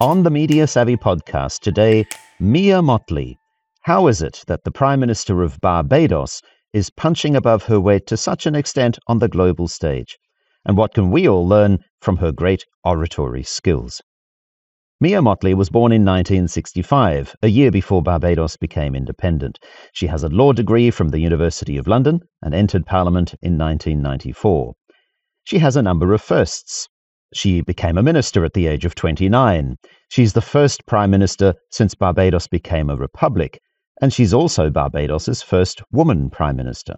On the Media Savvy podcast today, Mia Mottley. How is it that the Prime Minister of Barbados is punching above her weight to such an extent on the global stage? And what can we all learn from her great oratory skills? Mia Mottley was born in 1965, a year before Barbados became independent. She has a law degree from the University of London and entered Parliament in 1994. She has a number of firsts. She became a minister at the age of 29. She's the first prime minister since Barbados became a republic, and she's also Barbados's first woman prime minister.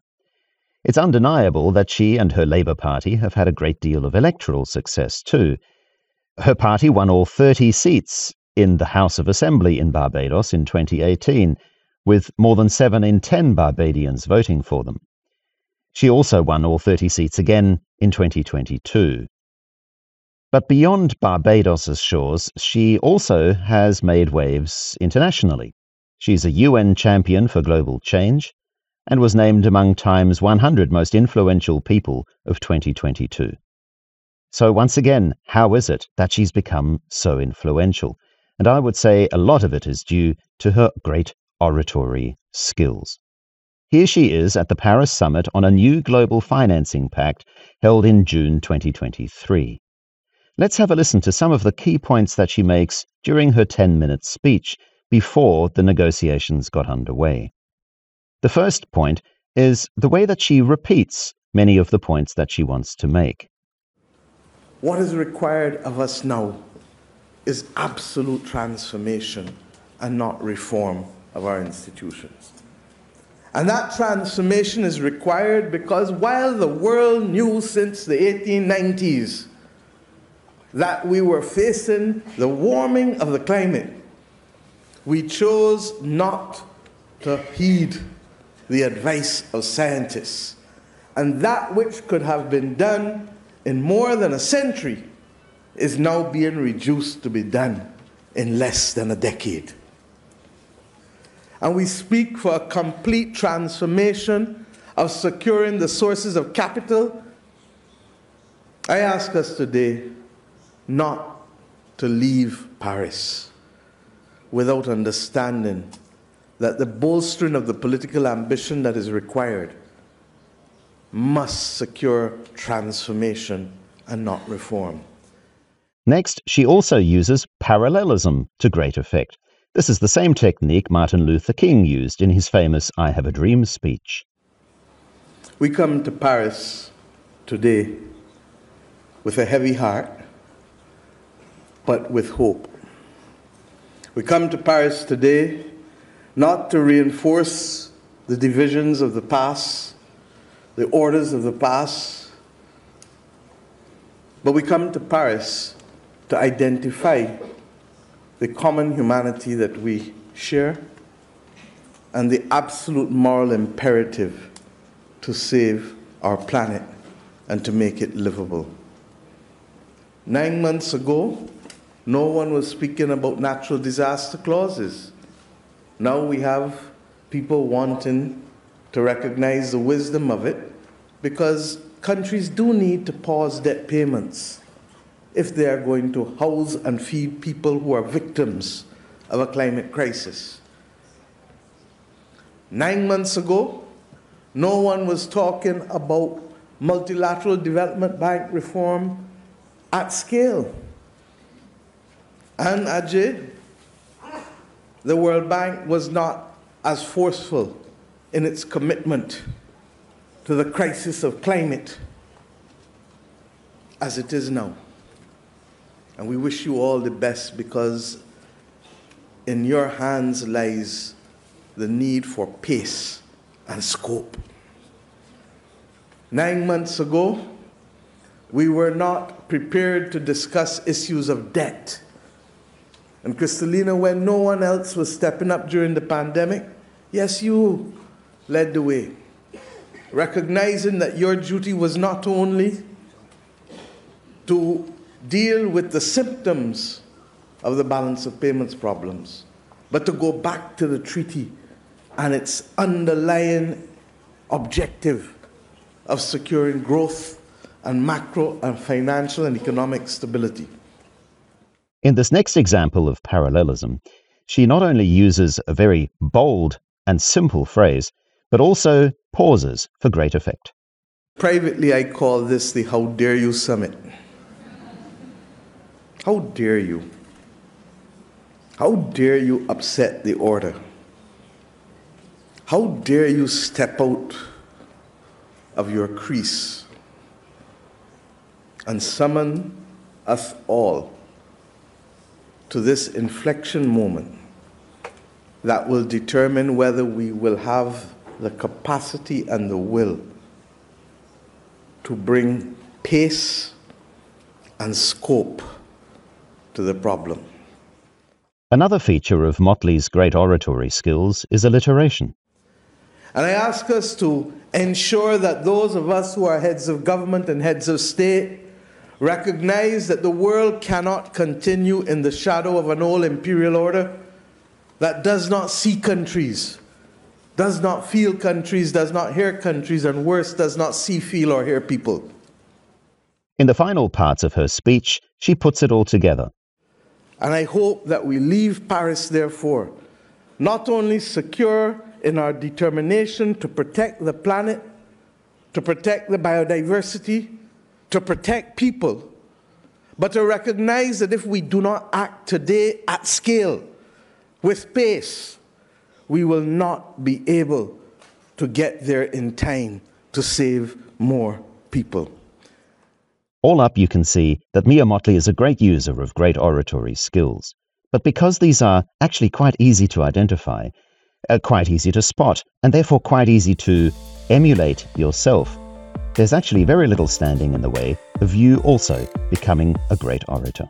It's undeniable that she and her Labour Party have had a great deal of electoral success too. Her party won all 30 seats in the House of Assembly in Barbados in 2018, with more than 7 in 10 Barbadians voting for them. She also won all 30 seats again in 2022. But beyond Barbados' shores, she also has made waves internationally. She's a UN champion for global change and was named among Time's 100 most influential people of 2022. So, once again, how is it that she's become so influential? And I would say a lot of it is due to her great oratory skills. Here she is at the Paris Summit on a new global financing pact held in June 2023. Let's have a listen to some of the key points that she makes during her 10 minute speech before the negotiations got underway. The first point is the way that she repeats many of the points that she wants to make. What is required of us now is absolute transformation and not reform of our institutions. And that transformation is required because while the world knew since the 1890s that we were facing the warming of the climate, we chose not to heed the advice of scientists. And that which could have been done in more than a century is now being reduced to be done in less than a decade. And we speak for a complete transformation of securing the sources of capital. I ask us today not to leave Paris without understanding that the bolstering of the political ambition that is required must secure transformation and not reform. Next, she also uses parallelism to great effect. This is the same technique Martin Luther King used in his famous I Have a Dream speech. We come to Paris today with a heavy heart but with hope. We come to Paris today not to reinforce the divisions of the past, the orders of the past, but we come to Paris to identify the common humanity that we share and the absolute moral imperative to save our planet and to make it livable. Nine months ago, no one was speaking about natural disaster clauses. Now we have people wanting to recognize the wisdom of it because countries do need to pause debt payments if they are going to house and feed people who are victims of a climate crisis. Nine months ago, no one was talking about multilateral development bank reform at scale. And Ajay, the World Bank was not as forceful in its commitment to the crisis of climate as it is now. And we wish you all the best because in your hands lies the need for pace and scope. Nine months ago, we were not prepared to discuss issues of debt and Kristalina, when no one else was stepping up during the pandemic, yes, you led the way. Recognizing that your duty was not only to deal with the symptoms of the balance of payments problems, but to go back to the treaty and its underlying objective of securing growth and macro and financial and economic stability. In this next example of parallelism, she not only uses a very bold and simple phrase, but also pauses for great effect. Privately, I call this the How Dare You Summit. How dare you? How dare you upset the order? How dare you step out of your crease and summon us all to this inflection moment that will determine whether we will have the capacity and the will to bring pace and scope to the problem. Another feature of Mottley's great oratory skills is alliteration. And I ask us to ensure that those of us who are heads of government and heads of state recognize that the world cannot continue in the shadow of an old imperial order that does not see countries, does not feel countries, does not hear countries, and worse, does not see, feel, or hear people. In the final parts of her speech, she puts it all together. And I hope that we leave Paris, therefore, not only secure in our determination to protect the planet, to protect the biodiversity, to protect people, but to recognize that if we do not act today at scale, with pace, we will not be able to get there in time to save more people. All up, you can see that Mia Mottley is a great user of great oratory skills. But because these are actually quite easy to identify, uh, quite easy to spot, and therefore quite easy to emulate yourself, there's actually very little standing in the way of you also becoming a great orator.